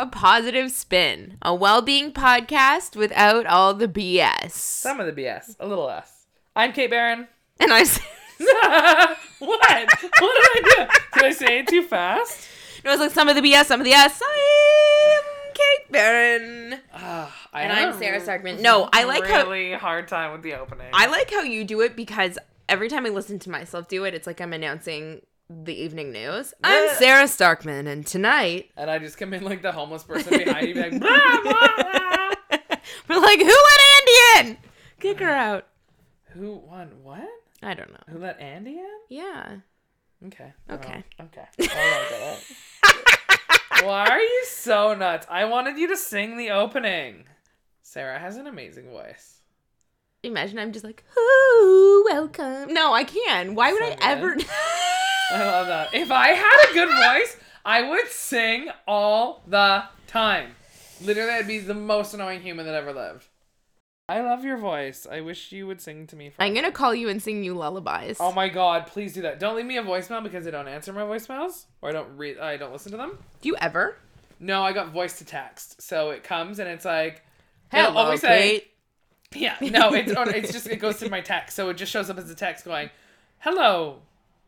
A Positive Spin, a well being podcast without all the BS. Some of the BS, a little less. I'm Kate Barron. And I what? What did I do? Did I say it too fast? it was like some of the BS, some of the S. I'm Kate Barron. Uh, And I'm Sara Starkman. No, I like how- really hard time with the opening. I like how you do it because every time I listen to myself do it, it's like I'm announcing the evening news. I'm Sara Starkman, and tonight and I just come in like the homeless person behind you, be like, blah, blah, blah. we're like, who let Andy in? Kick her uh, out. Who won? What? I don't know. Who let Andy in? Yeah. Okay. Okay. Oh, okay. I don't like it. Why are you so nuts? I wanted you to sing the opening. Sara has an amazing voice. Imagine I'm just like, ooh, welcome. No, I can. Why would So I good. ever? I love that. If I had a good voice, I would sing all the time. Literally, I'd be the most annoying human that ever lived. I love your voice. I wish you would sing to me. I'm gonna call you and sing you lullabies. Oh my god, please do that. Don't leave me a voicemail because I don't answer my voicemails or I don't read I don't listen to them. Do you ever? No, I got voice to text. So it comes and it's like Hello, it'll say Kate. Yeah, no, it's oh, it's just it goes to my text. So it just shows up as a text going, "Hello,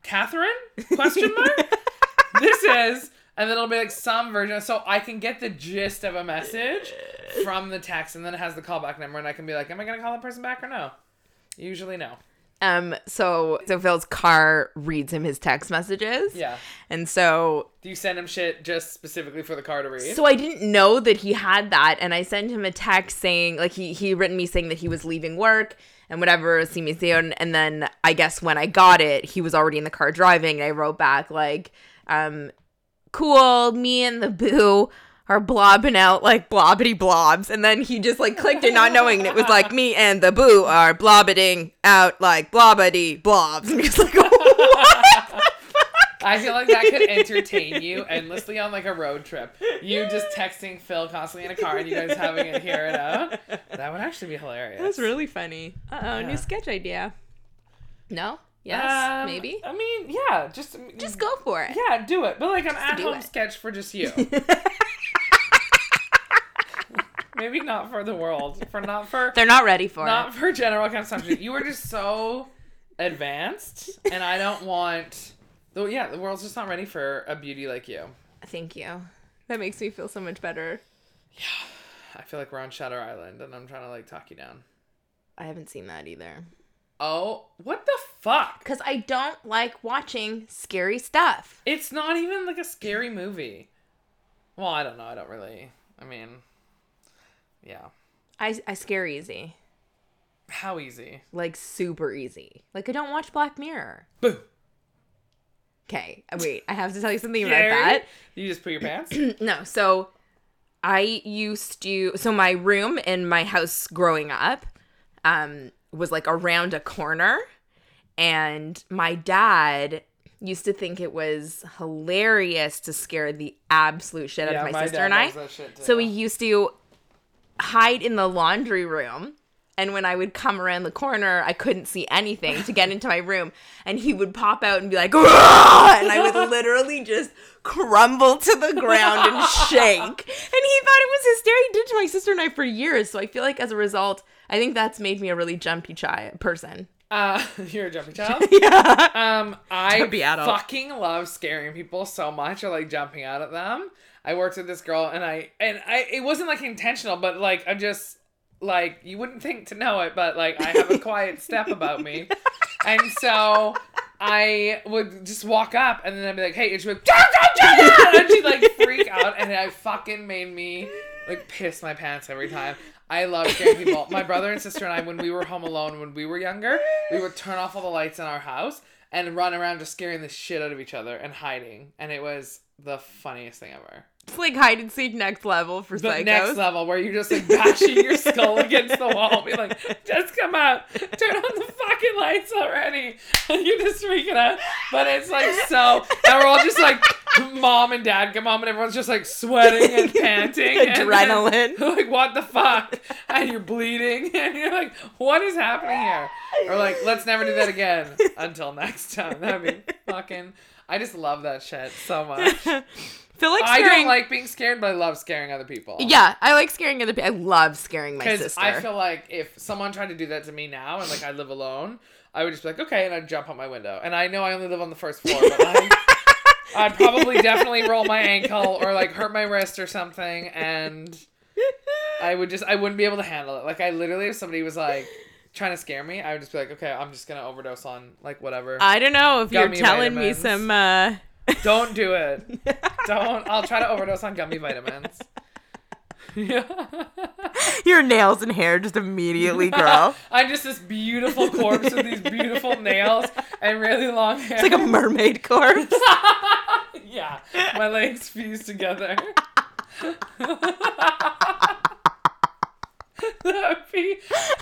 Catherine?" Question mark. this is and then it'll be like some version so I can get the gist of a message from the text and then it has the callback number and I can be like, "Am I going to call that person back or no?" Usually no. Um. So so Phil's car reads him his text messages. Yeah. And so Do you send him shit just specifically for the car to read? so I didn't know that he had that, and I sent him a text saying like he he written me saying that he was leaving work and whatever, see me soon. And then I guess when I got it, he was already in the car driving, and I wrote back like, um, cool, me and the boo are blobbing out like blobbity blobs. And then he just like clicked it, not knowing. And it was like, me and the boo are blobbiting out like blobbity blobs. And he's like, what? I feel like that could entertain you endlessly on like a road trip. You just texting Phil constantly in a car and you guys having it here and out. That would actually be hilarious. That's really funny. Uh oh, Yeah. new sketch idea. No? Yes? Um, maybe? I mean, yeah, just Just go for it. Yeah, do it. But like an at-home sketch for just you. Maybe not for the world. For not for They're not ready for not it. for general consumption. You were just so advanced, and I don't want. The, yeah, the world's just not ready for a beauty like you. Thank you. That makes me feel so much better. Yeah, I feel like we're on Shutter Island, and I'm trying to like talk you down. I haven't seen that either. Oh, what the fuck? Because I don't like watching scary stuff. It's not even like a scary movie. Well, I don't know. I don't really. I mean, yeah. I, I scare easy. How easy? Like super easy. Like I don't watch Black Mirror. Boo. Okay, wait. I have to tell you something about that. You just put your pants. no, so I used to so my room in my house growing up um was like around a corner and my dad used to think it was hilarious to scare the absolute shit out of my, sister dad and I. that shit too. So we used to hide in the laundry room. And when I would come around the corner, I couldn't see anything to get into my room. And he would pop out and be like, "Rah!" and I would literally just crumble to the ground and shake. And he thought it was hysterical. He did to my sister and I for years. So I feel like as a result, I think that's made me a really jumpy child person. Uh, you're a jumpy child. Yeah. Um, I Jumpy adult. fucking love scaring people so much, or like jumping out at them. I worked with this girl, and I and I it wasn't like intentional, but like I'm just like you wouldn't think to know it, but like I have a quiet step about me, and so I would just walk up, and then I'd be like, "Hey," and she'd be like, "Don't, don't do that!" and she'd like freak out, and it fucking made me like piss my pants every time. I love scaring people. My brother and sister and I, when we were home alone when we were younger, we would turn off all the lights in our house and run around just scaring the shit out of each other and hiding. And it was the funniest thing ever. It's like hide and seek next level for The psychos. next level where you're just like bashing your skull against the wall, be like, just come out, turn on the fucking lights already. And you're just freaking out. But it's like so, and we're all just like, mom and dad come home, and everyone's just like sweating and panting. and Adrenaline. like, what the fuck? And you're bleeding, and you're like, what is happening here? Or like, let's never do that again until next time. That'd be fucking. I just love that shit so much. Feel like I don't like being scared, but I love scaring other people. yeah, I like scaring other people. I love scaring my sister. I feel like if someone tried to do that to me now and like I live alone, I would just be like, okay, and I'd jump out my window. And I know I only live on the first floor, but I, I'd probably definitely roll my ankle or like hurt my wrist or something, and I would just I wouldn't be able to handle it. Like I literally, if somebody was like trying to scare me, I would just be like, okay, I'm just gonna overdose on like whatever. I don't know if Gummy you're telling me some. uh Don't do it. Don't. I'll try to overdose on gummy vitamins. Your nails and hair just immediately grow. I'm just this beautiful corpse with these beautiful nails and really long hair. It's like a mermaid corpse. yeah, my legs fused together. that would be.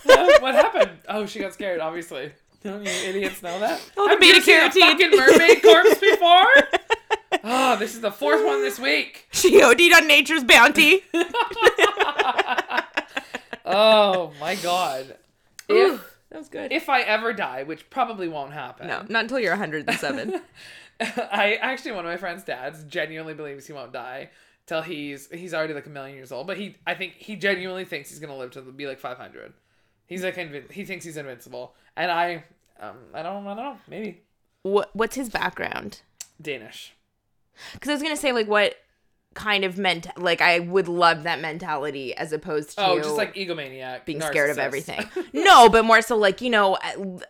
uh, what happened? Oh, she got scared. Obviously, don't you idiots know that? Oh, the Have you seen a beta-carotene. fucking mermaid corpse before? Oh, this is the fourth one this week. she OD'd on nature's bounty. Oh my god. Ooh, If that was good. if I ever die, which probably won't happen. no, not until you're 107. I actually one of my friend's dads genuinely believes he won't die till he's he's already like a million years old. But he I think he genuinely thinks he's gonna live to be like five hundred. He's like invin- he thinks he's invincible, and I um I don't I don't know maybe what, what's his background? Danish. Because I was gonna say like what kind of ment like I would love that mentality as opposed to Oh, just like egomaniac, being scared of everything. no, but more so like you know,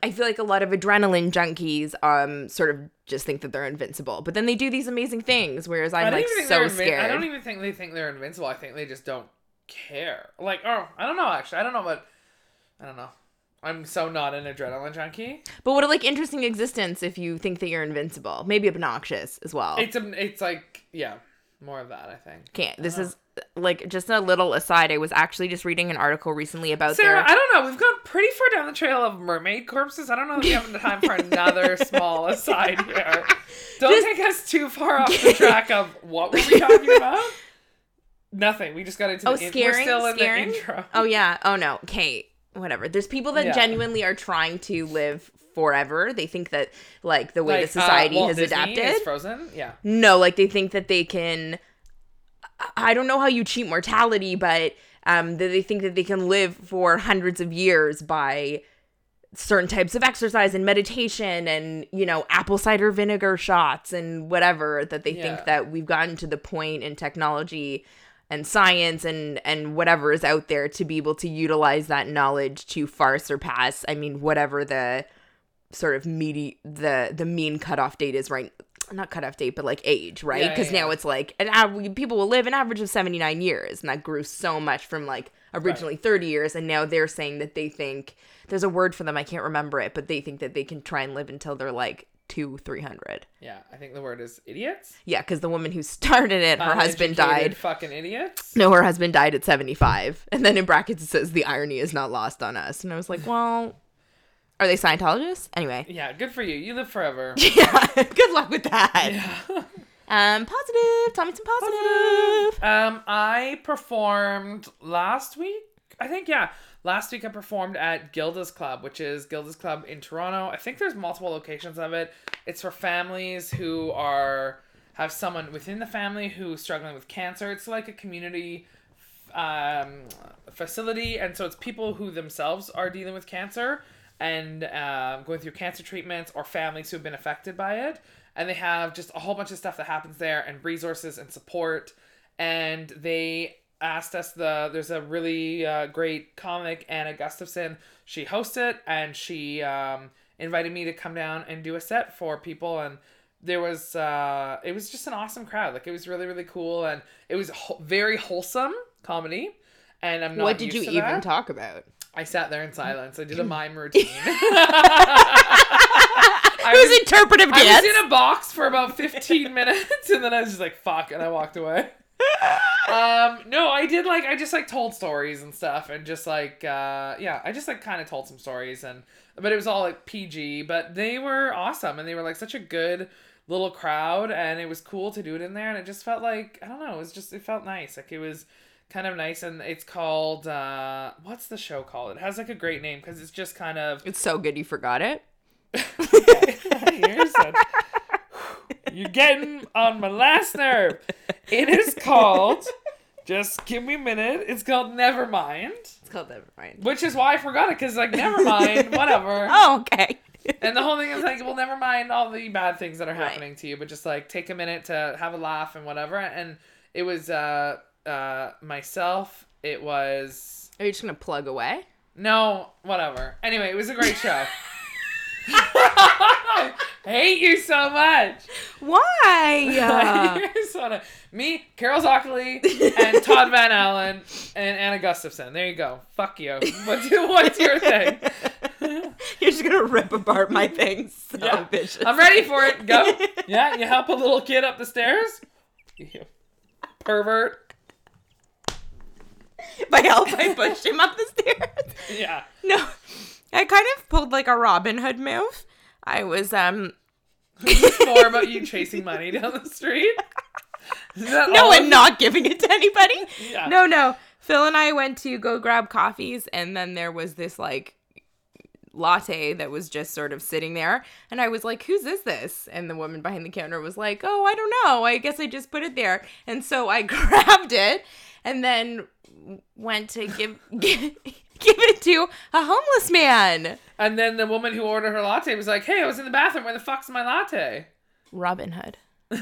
I- feel like a lot of adrenaline junkies um sort of just think that they're invincible, but then they do these amazing things. Whereas I I'm like so invi- scared. I don't even think they think they're invincible. I think they just don't care. Like oh I don't know actually I don't know but I don't know. I'm so not an adrenaline junkie. But what a like interesting existence if you think that you're invincible. Maybe obnoxious as well. It's a, it's like yeah, more of that I think. Can't. This uh-huh. is like just a little aside. I was actually just reading an article recently about Sarah, their I don't know. We've gone pretty far down the trail of mermaid corpses. I don't know if we have time for another small aside here. Don't Just- take us too far off the track of what were we talking about? Nothing. We just got into Oh, the in- scaring, We're still scaring. in the intro. Oh yeah. Oh no. Kate. Whatever. There's people that Yeah. genuinely are trying to live forever. They think that like the way Like, that society uh, has Disney adapted. is Frozen. Yeah. No, like they think that they can. I don't know how you cheat mortality, but um, that they think that they can live for hundreds of years by certain types of exercise and meditation and you know apple cider vinegar shots and whatever that they Yeah. think that we've gotten to the point in technology and science and and whatever is out there to be able to utilize that knowledge to far surpass i mean whatever the sort of meaty the the mean cutoff date is right not cutoff date but like age right because yeah, now yeah. it's like an people will live an average of 79 years and that grew so much from like originally 30 years and now they're saying that they think there's a word for them i can't remember it but they think that they can try and live until they're like two 300 Yeah. I think the word is idiots. yeah because the woman who started it her husband died Fucking idiots. no her husband died at 75 and then in brackets it says the irony is not lost on us and i was like well are they scientologists anyway Yeah. Good for you. You live forever. yeah good luck with that Yeah. um positive tell me some positive Um, I performed last week. I think yeah, last week I performed at Gilda's Club, which is Gilda's Club in Toronto. I think there's multiple locations of it. It's for families who are have someone within the family who's struggling with cancer. It's like a community um, facility, and so it's people who themselves are dealing with cancer and um, going through cancer treatments, or families who have been affected by it. And they have just a whole bunch of stuff that happens there, and resources and support. And they asked us the there's a really uh, great comic Anna Gustafson. She hosts it, and she um, invited me to come down and do a set for people and there was uh it was just an awesome crowd like it was really really cool and it was wh- very wholesome comedy and i'm not what did you even that. talk about i sat there in silence i did a mime routine I who's was, interpretive dance. I was in a box for about 15 minutes and then i was just like fuck and i walked away um no i did like i just like told stories and stuff and just like uh yeah i just like kind of told some stories and but it was all like pg but they were awesome and they were like such a good little crowd and it was cool to do it in there and it just felt like i don't know it was just it felt nice like it was kind of nice and it's called uh what's the show called? It has like a great name because it's just kind of it's so good you forgot it You're getting on my last nerve. It is called. Just give me a minute. It's called Nevermind, It's called Nevermind. which is why I forgot it because like Nevermind, whatever. Oh, okay. And the whole thing is like, well, never mind all the bad things that are Right. happening to you, but just like take a minute to have a laugh and whatever. And it was uh uh myself. It was Are you just gonna plug away? no whatever. Anyway, it was a great show. I hate you so much. Why? I me, Carol Zockley, and Todd Van Allen, and Anna Gustafson. There you go. Fuck you. What's your, what's your thing? You're just gonna rip apart my things so Yeah. vicious. I'm ready for it. Go. Yeah, you help a little kid up the stairs. You pervert. By help, I pushed him up the stairs. Yeah. No, I kind of pulled like a Robin Hood move. I was um more about you chasing money down the street. No all and not giving it to anybody. Yeah. No, no. Phil and I went to go grab coffees, and then there was this like latte that was just sort of sitting there. And I was like, whose is this? And the woman behind the counter was like, oh, I don't know. I guess I just put it there. And so I grabbed it and then went to give, give, give it to a homeless man. And then the woman who ordered her latte was like, "Hey, I was in the bathroom. Where the fuck's my latte?" Robin Hood.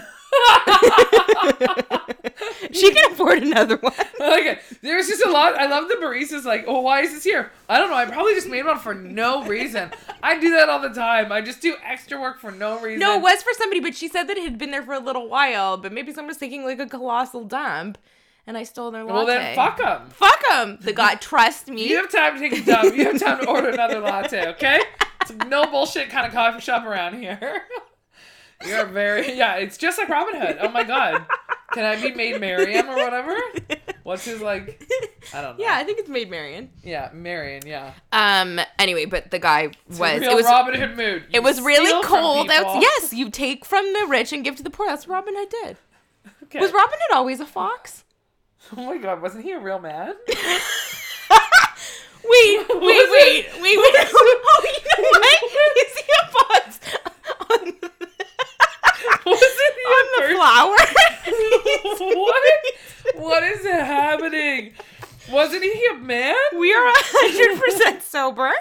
she can afford another one. okay, there's just a lot. I love the baristas. Like, oh, why is this here? I don't know. I probably just made one for no reason. I do that all the time. I just do extra work for no reason. No, it was for somebody, but she said that it had been there for a little while, but maybe someone was taking like a colossal dump, and I stole their latte. Well, then fuck them. Fuck them. The guy, trust me. You have time to take a dump. You have time to order another latte, okay? It's no bullshit kind of coffee shop around here. You're very yeah. It's just like Robin Hood. Oh my god. Can I be Maid Marian or whatever? What's his like? I don't know. Yeah, I think it's Maid Marian. Yeah, Marian. Yeah. Um. Anyway, but the guy was. Real It was. Robin Hood mood. It was really cold out. Yes, you take from the rich and give to the poor. That's what Robin Hood did. Okay. Was Robin Hood always a fox? Oh my god, wasn't he a real man? Wait, wait, wait, it? wait, wait. Oh, you know what? Is he a fox on the, Wasn't he on the flower? what? What is happening? Wasn't he a man? We are hundred percent sober.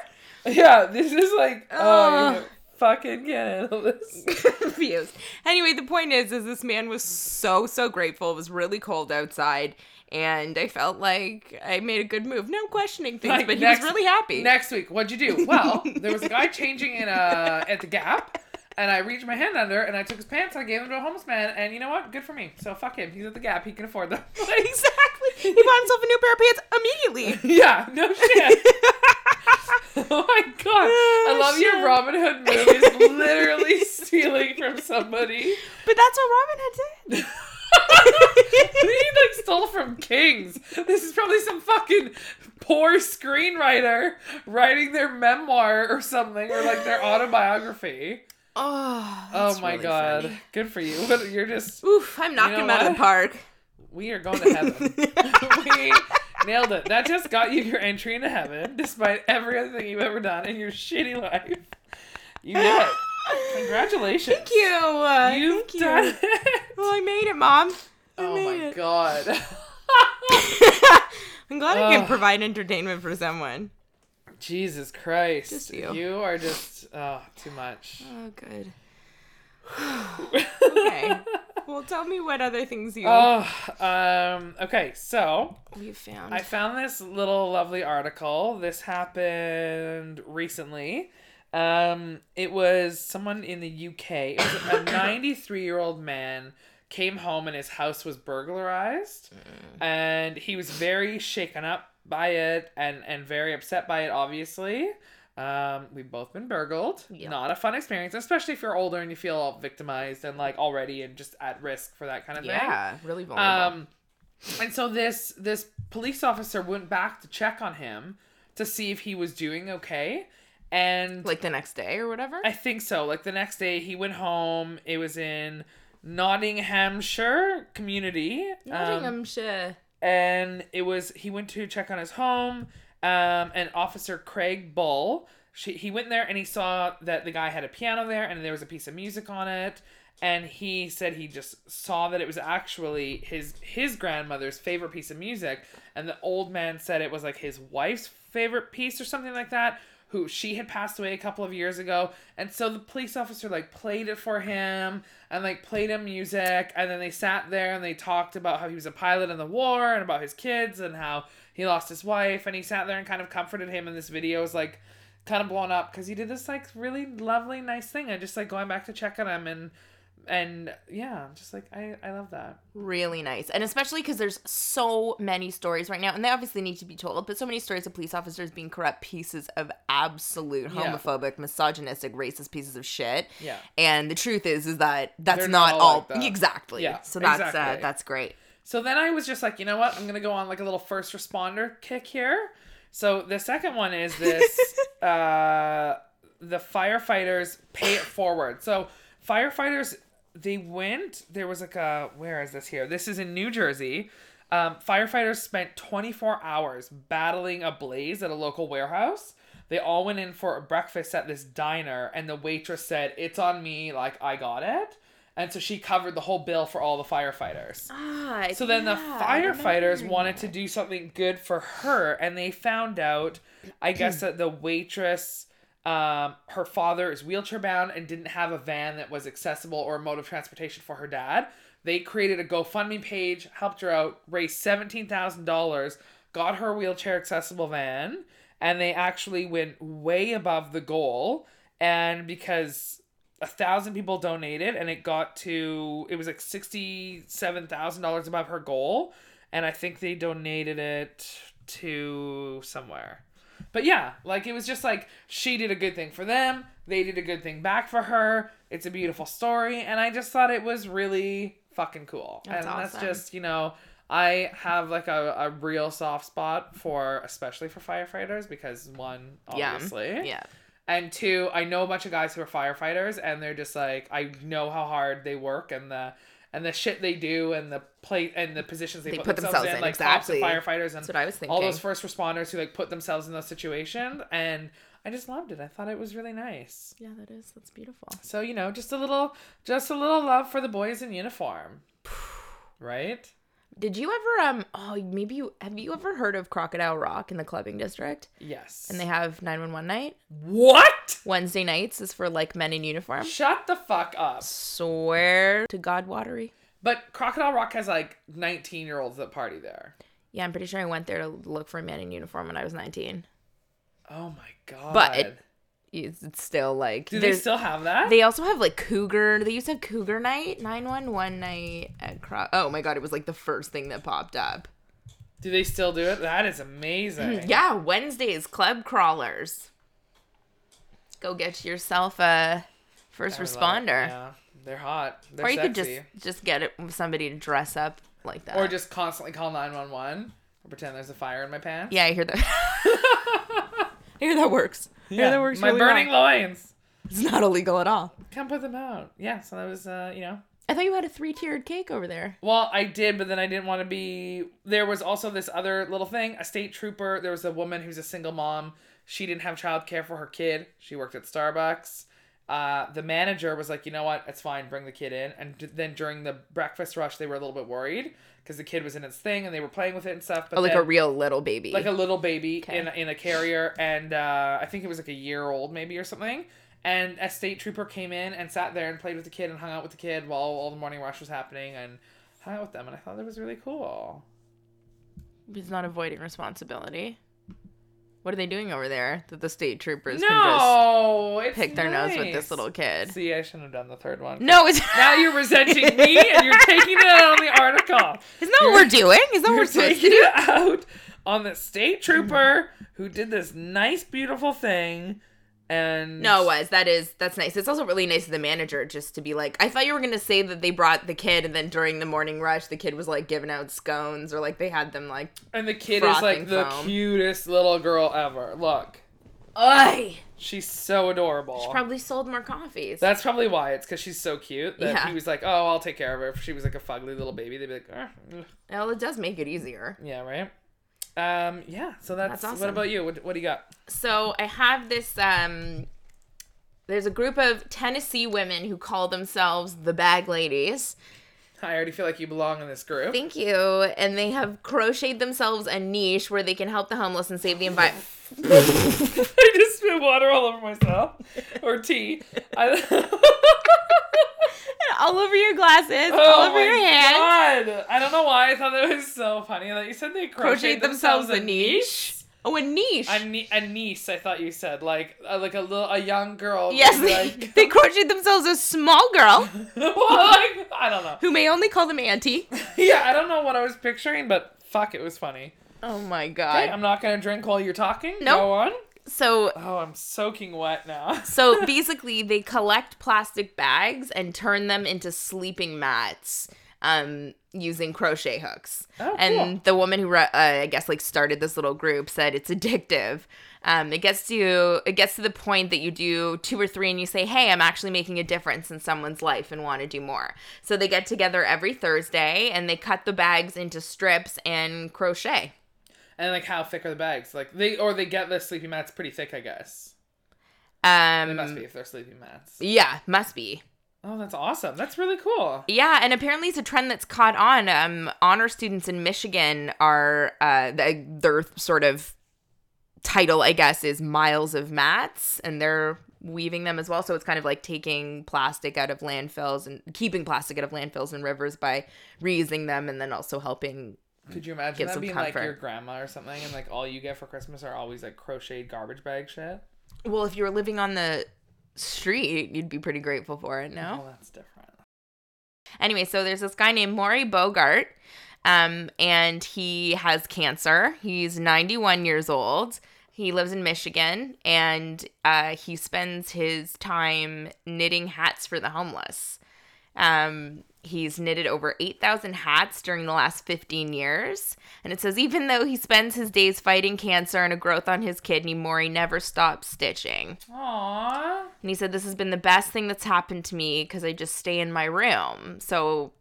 Yeah, this is like oh, Ugh. you fucking can't handle this. Confused. Anyway, the point is, is this man was so so grateful. It was really cold outside, and I felt like I made a good move. No questioning things, Like, but he next- was really happy. Next week, what'd you do? Well, there was a guy changing in uh at the Gap, and I reached my hand under and I took his pants and I gave them to a homeless man, and you know what? Good for me. So fuck him. He's at the Gap. He can afford them. exactly. He bought himself a new pair of pants immediately. yeah, no shit. oh my god, I Oh, love your. Robin Hood move. Is literally stealing from somebody. But that's what Robin Hood did. he like stole from kings. This is probably some fucking poor screenwriter writing their memoir or something, or like their autobiography. Ah, oh, Oh my really god, funny. good for you. But You're just Oof, I'm knocking know him out of the park. we are going to heaven. we nailed it. That just got you your entry into heaven, despite every other thing you've ever done in your shitty life. You did it. Congratulations. Thank you. Uh, You've thank you. done it. Well, I made it, Mom. I Oh my it. god. I'm glad I can provide entertainment for someone. Jesus Christ. Just you. you. are just oh too much. Oh, good. Okay. Well, tell me what other things you oh, um, okay, so you found. I found this little lovely article. This happened recently. Um, it was someone in the UK. It was a 93 year old man came home and his house was burglarized, and he was very shaken up by it and and very upset by it. Obviously, um, we've both been burgled. Yeah. Not a fun experience, especially if you're older and you feel all victimized and like already and just at risk for that kind of thing. yeah, really vulnerable. Um, and so this this police officer went back to check on him to see if he was doing okay, and like the next day or whatever. I think so. Like the next day, he went home. It was in Nottinghamshire community, um, Nottinghamshire. and it was he went to check on his home. Um, and Officer Craig Bull, she, he went there and he saw that the guy had a piano there and there was a piece of music on it. and he said he just saw that it was actually his his grandmother's favorite piece of music. And the old man said it was like his wife's favorite piece or something like that who she had passed away a couple of years ago. And so the police officer like played it for him and like played him music. And then they sat there and they talked about how he was a pilot in the war and about his kids and how he lost his wife and he sat there and kind of comforted him and this video was like kind of blown up because he did this like really lovely nice thing and just like going back to check on him and and yeah just like i i love that really nice and especially because there's so many stories right now and they obviously need to be told but so many stories of police officers being corrupt pieces of absolute Yeah. homophobic misogynistic racist pieces of shit Yeah. and the truth is is that that's They're not, not all like that. exactly Yeah, so that's uh, that's great So then I was just like, you know what? I'm gonna go on like a little first responder kick here. So the second one is this: uh, the firefighters pay it forward. So firefighters, they went. There was like a where is this here? This is in New Jersey. Um, firefighters spent 24 hours battling a blaze at a local warehouse. They all went in for a breakfast at this diner, and the waitress said, "It's on me. Like I got it." And so she covered the whole bill for all the firefighters. ah, So then the firefighters wanted to do something good for her, and they found out, I guess, that the waitress, um, her father is wheelchair bound and didn't have a van that was accessible or a mode of transportation for her dad. They created a GoFundMe page, helped her out, raised seventeen thousand dollars, got her wheelchair accessible van, and they actually went way above the goal. And because a thousand people donated and it got to it was like sixty seven thousand dollars above her goal. And i think they donated it to somewhere. But yeah like it was just like she did a good thing for them. They did a good thing back for her. It's a beautiful story. And i just thought it was really fucking cool. That's and that's just you know i have like a, a real soft spot for especially for firefighters because one obviously. Yeah yeah and two, I know a bunch of guys who are firefighters, and they're just like, I know how hard they work and the and the shit they do and the plate and the positions they, They put, put themselves, themselves in, in, like cops and exactly. firefighters and That's what I was thinking. all those first responders who like put themselves in those situations. And I just loved it. I thought it was really nice. yeah that is that's beautiful So you know, just a little, just a little love for the boys in uniform, right? Did you ever um oh maybe you have you ever heard of crocodile rock in the clubbing district Yes. and they have 911 night what? wednesday nights is for like men in uniform Shut the fuck up. swear to god watery But Crocodile Rock has like 19 year olds that party there. yeah i'm pretty sure i went there to look for a man in uniform when i was 19 Oh my god. But it- it's, still like do they still have that? They also have like Cougar. They used to have Cougar Night, 911 night at Cro- Oh my god, it was like the first thing that popped up. Do they still do it? That is amazing. Mm-hmm. Yeah, Wednesdays, club crawlers. Go get yourself a first I love it. responder. Yeah, they're hot. They're Or you could just just get it somebody to dress up like that. or just constantly call 911 or pretend there's a fire in my pants. Yeah, I hear that. Hear that works. I hear that works My really burning well. loins. It's not illegal at all. Come put them out. Yeah, so that was, uh, you know. I thought you had a three-tiered cake over there. Well, I did, but then I didn't want to be. There was also this other little thing. A state trooper. There was a woman who's a single mom. She didn't have childcare for her kid. She worked at Starbucks. Uh, the manager was like, you know what? It's fine. Bring the kid in. And d- then during the breakfast rush, they were a little bit worried because the kid was in its thing and they were playing with it and stuff. But Oh, like then- a real little baby. like a little baby Okay. in in a carrier, and uh, I think it was like a year old maybe or something. And a state trooper came in and sat there and played with the kid and hung out with the kid while all the morning rush was happening and hung out with them. And I thought that was really cool. He's not avoiding responsibility. What are they doing over there that the state troopers can No, it's just pick their nose with this little kid? See, I shouldn't have done the third one. No, it's Now you're resenting me and you're taking it out on the article. Isn't that what we're doing? Isn't that what we're taking it out on the state trooper who did this nice, beautiful thing. And No, it was. That is that's nice. It's also really nice of the manager just to be like I thought you were gonna say that they brought the kid and then during the morning rush the kid was like giving out scones or like they had them like And the kid is like the foam. cutest little girl ever. Look, Ugh. she's so adorable. She probably sold more coffees. That's probably why. It's because she's so cute that Yeah. he was like, "Oh, I'll take care of her." If she was like a fugly little baby, they'd be like, "Ah, ugh." well, it does make it easier. "Yeah, right." Um, yeah. So that's, That's what about you? What, what do you got? So I have this um there's a group of Tennessee women who call themselves the Bag Ladies. I already feel like you belong in this group. Thank you. And they have crocheted themselves a niche where they can help the homeless and save the environment. I just spit water all over myself. Or tea. I, all over your glasses, Oh all over my your hands. God. I don't know why I thought that was so funny that you said they crocheted, Crocheted themselves a niche. Oh, a niche. A, ni- a niece, I thought you said like uh, like a little a young girl. yes, they, like, they crocheted themselves a small girl well, like, I don't know. who may only call them auntie. Yeah, I don't know what I was picturing, but fuck, it was funny. Oh my Okay, god. I'm not gonna drink while you're talking. Nope. Go on. So Oh, I'm soaking wet now. so basically they collect plastic bags and turn them into sleeping mats um using crochet hooks Oh, and the woman who uh, i guess like started this little group said it's addictive um it gets to it gets to the point that you do two or three and you say hey i'm actually making a difference in someone's life and want to do more so they get together every thursday and they cut the bags into strips and crochet And like, how thick are the bags? Like they or they get the sleeping mats pretty thick, I guess. um They must be if they're sleeping mats. yeah must be Oh, that's awesome. That's really cool. Yeah, and apparently it's a trend that's caught on. Um, honor students in Michigan are uh, th- their sort of title, I guess, is miles of mats, and they're weaving them as well. So it's kind of like taking plastic out of landfills and keeping plastic out of landfills and rivers by reusing them, and then also helping. Could you imagine Give that some being like your grandma or something, and like all you get for Christmas are always like crocheted garbage bag shit? Well, if you were living on the street, you'd be pretty grateful for it. No. Oh, that's different. Anyway, so there's this guy named Maury Bogart, um, and he has cancer. He's 91 years old. He lives in Michigan, and uh, he spends his time knitting hats for the homeless. Um, he's knitted over 8,000 hats during the last 15 years. And it says, even though he spends his days fighting cancer and a growth on his kidney, Maury never stops stitching. Aww. And he said, This has been the best thing that's happened to me because I just stay in my room. So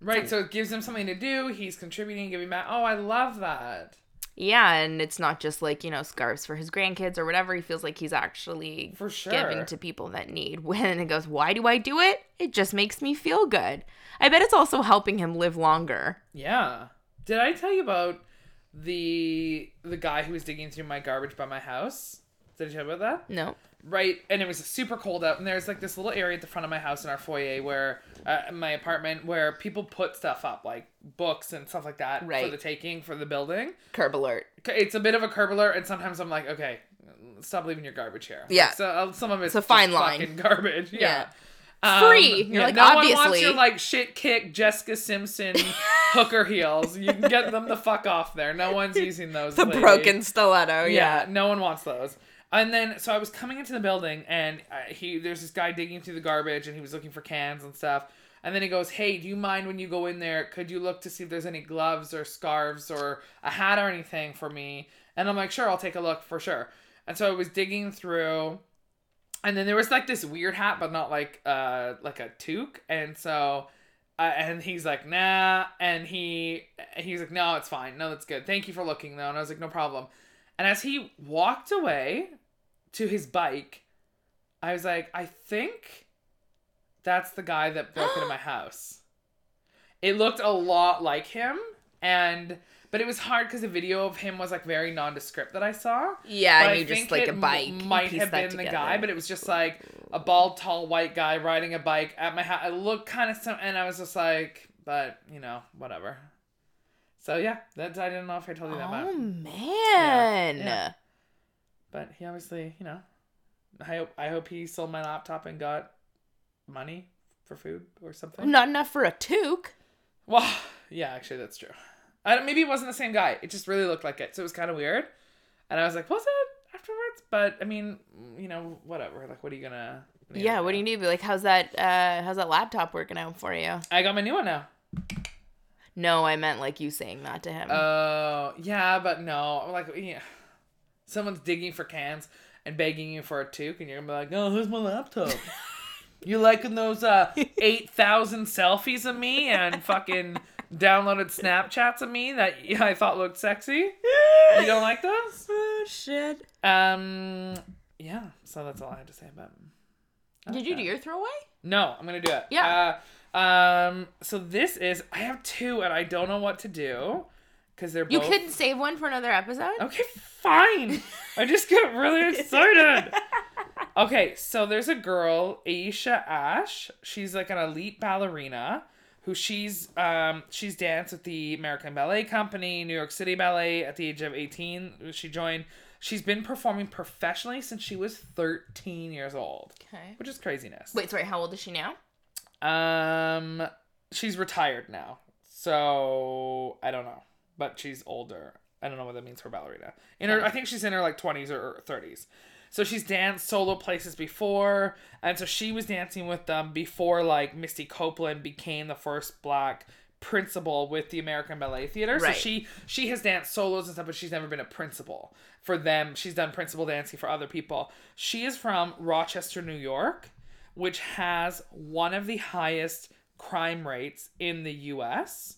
Right, so it gives him something to do. He's contributing, giving back. Oh, I love that. Yeah, and it's not just like, you know, scarves for his grandkids or whatever. He feels like he's actually For sure. giving to people that need. When it goes, why do I do it? It just makes me feel good. I bet it's also helping him live longer. Yeah. Did I tell you about the the guy who was digging through my garbage by my house? Did I tell you about that? No. Right, and it was super cold out, and there's like this little area at the front of my house in our foyer where uh, my apartment where people put stuff up like books and stuff like that for the taking for the building. Curb alert. It's a bit of a curb alert, and sometimes I'm like, okay, stop leaving your garbage here. Yeah. Like, so uh, some of it's, It's a fine line. fucking garbage. Yeah. Yeah. Um, Free. You're like, no one wants obviously. your like shit kick Jessica Simpson hooker heels. You can get them the fuck off there. No one's using those. The lady. broken stiletto. Yeah, Yeah. no one wants those. And then, so I was coming into the building, and uh, he there's this guy digging through the garbage, and he was looking for cans and stuff. And then he goes, "Hey, do you mind when you go in there? Could you look to see if there's any gloves or scarves or a hat or anything for me?" And I'm like, "Sure, I'll take a look for sure." And so I was digging through, and then there was like this weird hat, but not like uh like a toque. And so, uh, and he's like, "Nah," and he he's like, "No, it's fine. No, that's good. Thank you for looking though." And I was like, "No problem." And as he walked away to his bike, I was like, I think that's the guy that broke into my house. It looked a lot like him, and but it was hard because the video of him was like very nondescript that I saw. Yeah, But and I you just think like it a m- bike. you might have that been the guy, but it was just like a bald, tall, white guy riding a bike at my house. It looked kind of sim- and I was just like, but you know, whatever. So yeah, that's I didn't know if I told you that, Oh but, man. Yeah. But he obviously, you know, I hope I hope he sold my laptop and got money for food or something. Not enough for a toque. Well, yeah, actually, that's true. I don't, maybe it wasn't the same guy. It just really looked like it, so it was kind of weird. And I was like, was it afterwards? But I mean, you know, whatever. Like, what are you gonna? Yeah, what do you need? Like, how's that? Uh, how's that laptop working out for you? I got my new one now. No, I meant like you saying that to him. Oh, yeah, but no. Like, yeah, someone's digging for cans and begging you for a toque, and you're gonna be like, oh, here's my laptop. you liking those uh eight thousand selfies of me and fucking downloaded Snapchats of me that I thought looked sexy? You don't like those? oh shit. Um, yeah. So that's all I had to say about Did you do your throwaway? No, I'm gonna do it. Yeah. Uh, um. So this is I have two, and I don't know what to do because they're You both. couldn't save one for another episode? Okay, fine. I just get really excited. Okay, so there's a girl, Aesha Ash. She's like an elite ballerina who she's um she's danced with the American Ballet Company, New York City Ballet at the age of 18. She joined She's been performing professionally since she was 13 years old, Okay. which is craziness. Wait, sorry, how old is she now? Um, she's retired now, so I don't know, but she's older. I don't know what that means for ballerina. In her, I think she's in her like twenties or thirties. So she's danced solo places before, and so she was dancing with them before like Misty Copeland became the first black principal with the American Ballet Theater. Right. So she she has danced solos and stuff, but she's never been a principal for them. She's done principal dancing for other people. She is from Rochester, New York which has one of the highest crime rates in the US.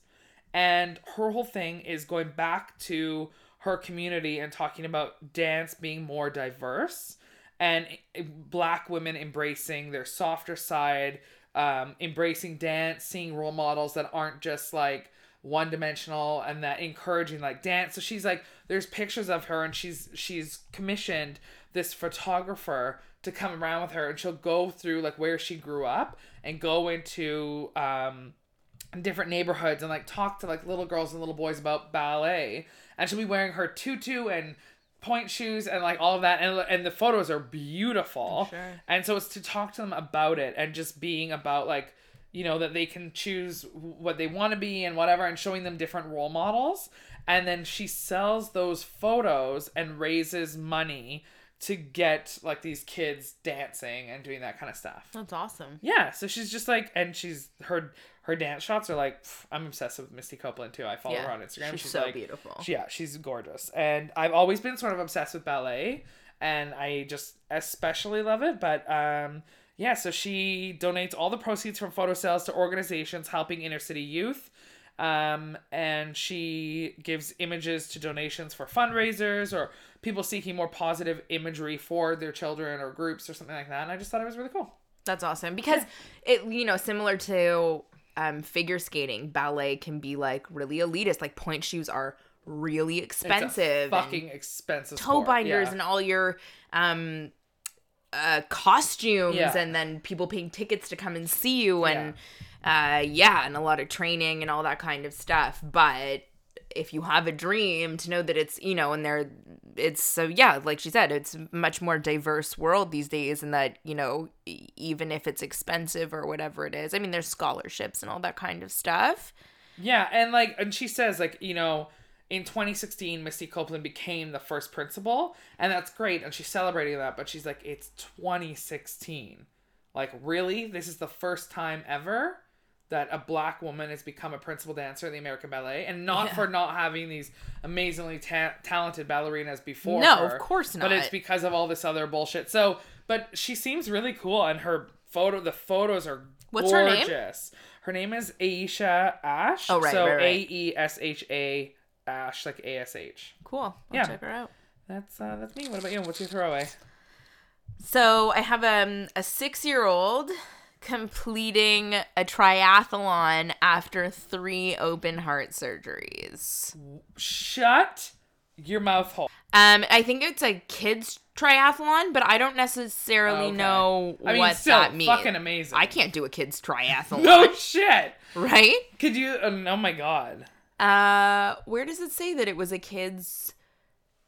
And her whole thing is going back to her community and talking about dance being more diverse and black women embracing their softer side, um, embracing dance, seeing role models that aren't just like one dimensional and that encouraging like dance. So she's like, there's pictures of her and she's she's commissioned this photographer to come around with her and she'll go through like where she grew up and go into um different neighborhoods and like talk to like little girls and little boys about ballet. And she'll be wearing her tutu and pointe shoes and like all of that. And, and the photos are beautiful. Sure. and so it's to talk to them about it and just being about like you know that they can choose what they want to be and whatever and showing them different role models. And then she sells those photos and raises money to get like these kids dancing and doing that kind of stuff. That's awesome. yeah, so she's just like, and she's her her dance shots are like, pff, I'm obsessed with Misty Copeland too. I follow Yeah, her on Instagram. she's She's, so like, beautiful. she- yeah, she's gorgeous, and I've always been sort of obsessed with ballet, and I just especially love it. But um, yeah, so she donates all the proceeds from photo sales to organizations helping inner city youth. Um, and she gives images to donations for fundraisers or people seeking more positive imagery for their children or groups or something like that. And I just thought it was really cool. That's awesome because it, you know, similar to um, figure skating, ballet can be like really elitist. Like pointe shoes are really expensive. fucking expensive. toe sport, binders yeah. and all your um uh costumes Yeah. and then people paying tickets to come and see you and uh yeah and a lot of training and all that kind of stuff but if you have a dream to know that it's you know and there it's so yeah like she said it's much more diverse world these days and that you know even if it's expensive or whatever it is i mean there's scholarships and all that kind of stuff Yeah, and like, and she says like, you know, in 2016, Misty Copeland became the first principal, and that's great, and she's celebrating that. But she's like, it's 2016. Like, really, this is the first time ever that a black woman has become a principal dancer in the American Ballet, and not Yeah. for not having these amazingly ta- talented ballerinas before. No, her, of course not. But it's because of all this other bullshit. So, but she seems really cool, and her photo, the photos are What's her name? gorgeous. Her name is Aesha Ash. Oh, right, So right, right. A E S H A Ash, like A S H. cool I'll Yeah. check her out That's uh, that's me. What about you? What's your throwaway? So I have um, a six year old completing a triathlon after three open heart surgeries. Shut your mouth hole. Um, I think it's a kids triathlon, but I don't necessarily Okay. know I mean, what still that means. fucking amazing. I can't do a kids triathlon, No shit. right? Could you? Uh, oh my god. Uh, where does it say that it was a kids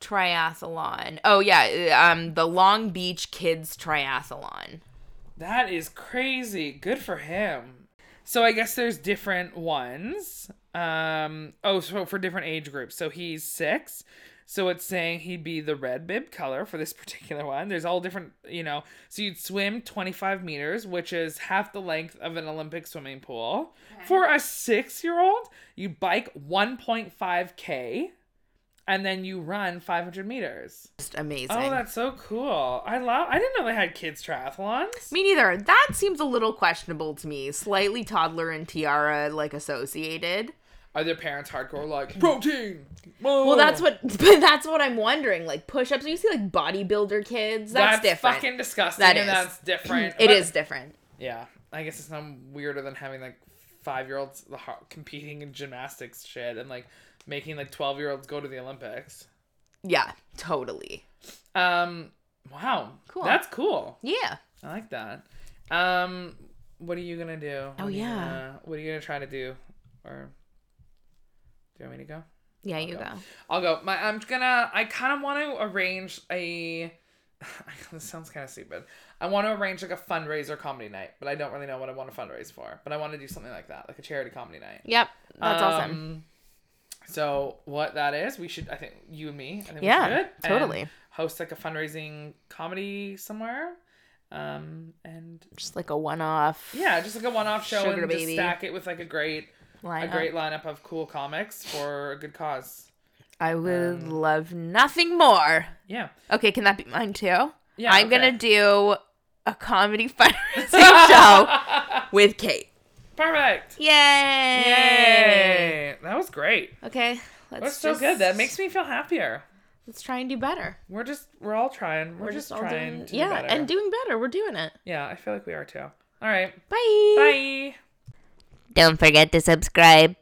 triathlon? Oh yeah, um, the Long Beach Kids Triathlon. That is crazy. Good for him. So I guess there's different ones. Um oh, so for different age groups. So he's 6. So it's saying he'd be the red bib color for this particular one. There's all different, you know. So you'd swim 25 meters, which is half the length of an Olympic swimming pool. For a 6-year-old, you bike 1.5k and then you run 500 meters. Just oh, amazing. Oh, that's so cool. I love I didn't know they had kids triathlons. Me neither. That seems a little questionable to me. Slightly toddler and tiara like associated. are their parents hardcore like mm. protein? Well, that's what. But that's what I'm wondering. Like push-ups. You see, like bodybuilder kids. That's, different. fucking disgusting. That and that's different. It But- is different. Yeah, I guess it's not weirder than having like five year olds competing in gymnastics shit and like making like twelve year olds go to the Olympics. Yeah, totally. Um, wow, Cool. That's cool. Yeah. I like that. Um, what are you gonna do? Oh, What yeah. gonna- what are you gonna try to do? Or do you want me to go? Yeah, you go. go. I'll go. My I'm gonna. I kind of want to arrange a. this sounds kind of stupid. I want to arrange like a fundraiser comedy night, but I don't really know what I want to fundraise for. But I want to do something like that, like a charity comedy night. Yep. That's awesome. So what that is, we should. I think you and me. I think Yeah, we should totally. host like a fundraising comedy somewhere. Um and Just like a one-off. yeah, just like a one-off show Sugar and just stack it with like a great lineup. a great lineup of cool comics for a good cause. I would um, love nothing more. Yeah. Okay, can that be mine too? Yeah. I'm okay. gonna do a comedy fundraising show with Kate. Perfect. Yay! Yay! That was great. Okay, That let's was so just, good. That makes me feel happier. Let's try and do better. We're just we're all trying. We're, We're just, just all trying doing, to yeah, do better. and doing better. We're doing it. yeah, I feel like we are too. All right. Bye. Bye. Don't forget to subscribe.